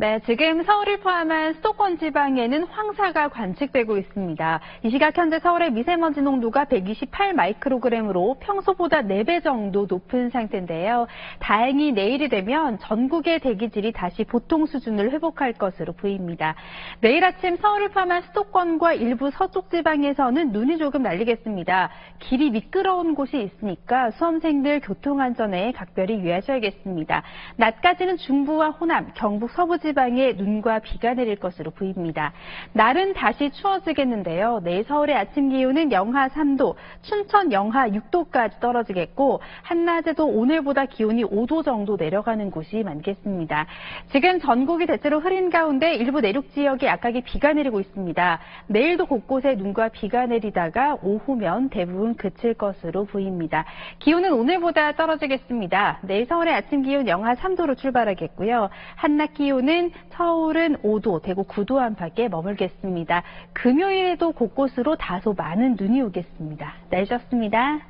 네, 지금 서울을 포함한 수도권 지방에는 황사가 관측되고 있습니다. 이 시각 현재 서울의 미세먼지 농도가 128 마이크로그램으로 평소보다 4배 정도 높은 상태인데요. 다행히 내일이 되면 전국의 대기질이 다시 보통 수준을 회복할 것으로 보입니다. 내일 아침 서울을 포함한 수도권과 일부 서쪽 지방에서는 눈이 조금 날리겠습니다. 길이 미끄러운 곳이 있으니까 수험생들 교통안전에 각별히 유의하셔야겠습니다. 낮까지는 중부와 호남, 경북 서부 지방 지방에 눈과 비가 내릴 것으로 보입니다. 날은 다시 추워지겠는데요. 내일 서울의 아침 기온은 영하 3도, 춘천 영하 6도까지 떨어지겠고 한낮에도 오늘보다 기온이 5도 정도 내려가는 곳이 많겠습니다. 지금 전국이 대체로 흐린 가운데 일부 내륙 지역에 약하게 비가 내리고 있습니다. 내일도 곳곳에 눈과 비가 내리다가 오후면 대부분 그칠 것으로 보입니다. 기온은 오늘보다 떨어지겠습니다. 내일 서울의 아침 기온 영하 3도로 출발하겠고요. 한낮 기온 은 서울은 5도, 대구 9도 안팎에 머물겠습니다. 금요일에도 곳곳으로 다소 많은 눈이 오겠습니다. 날씨였습니다.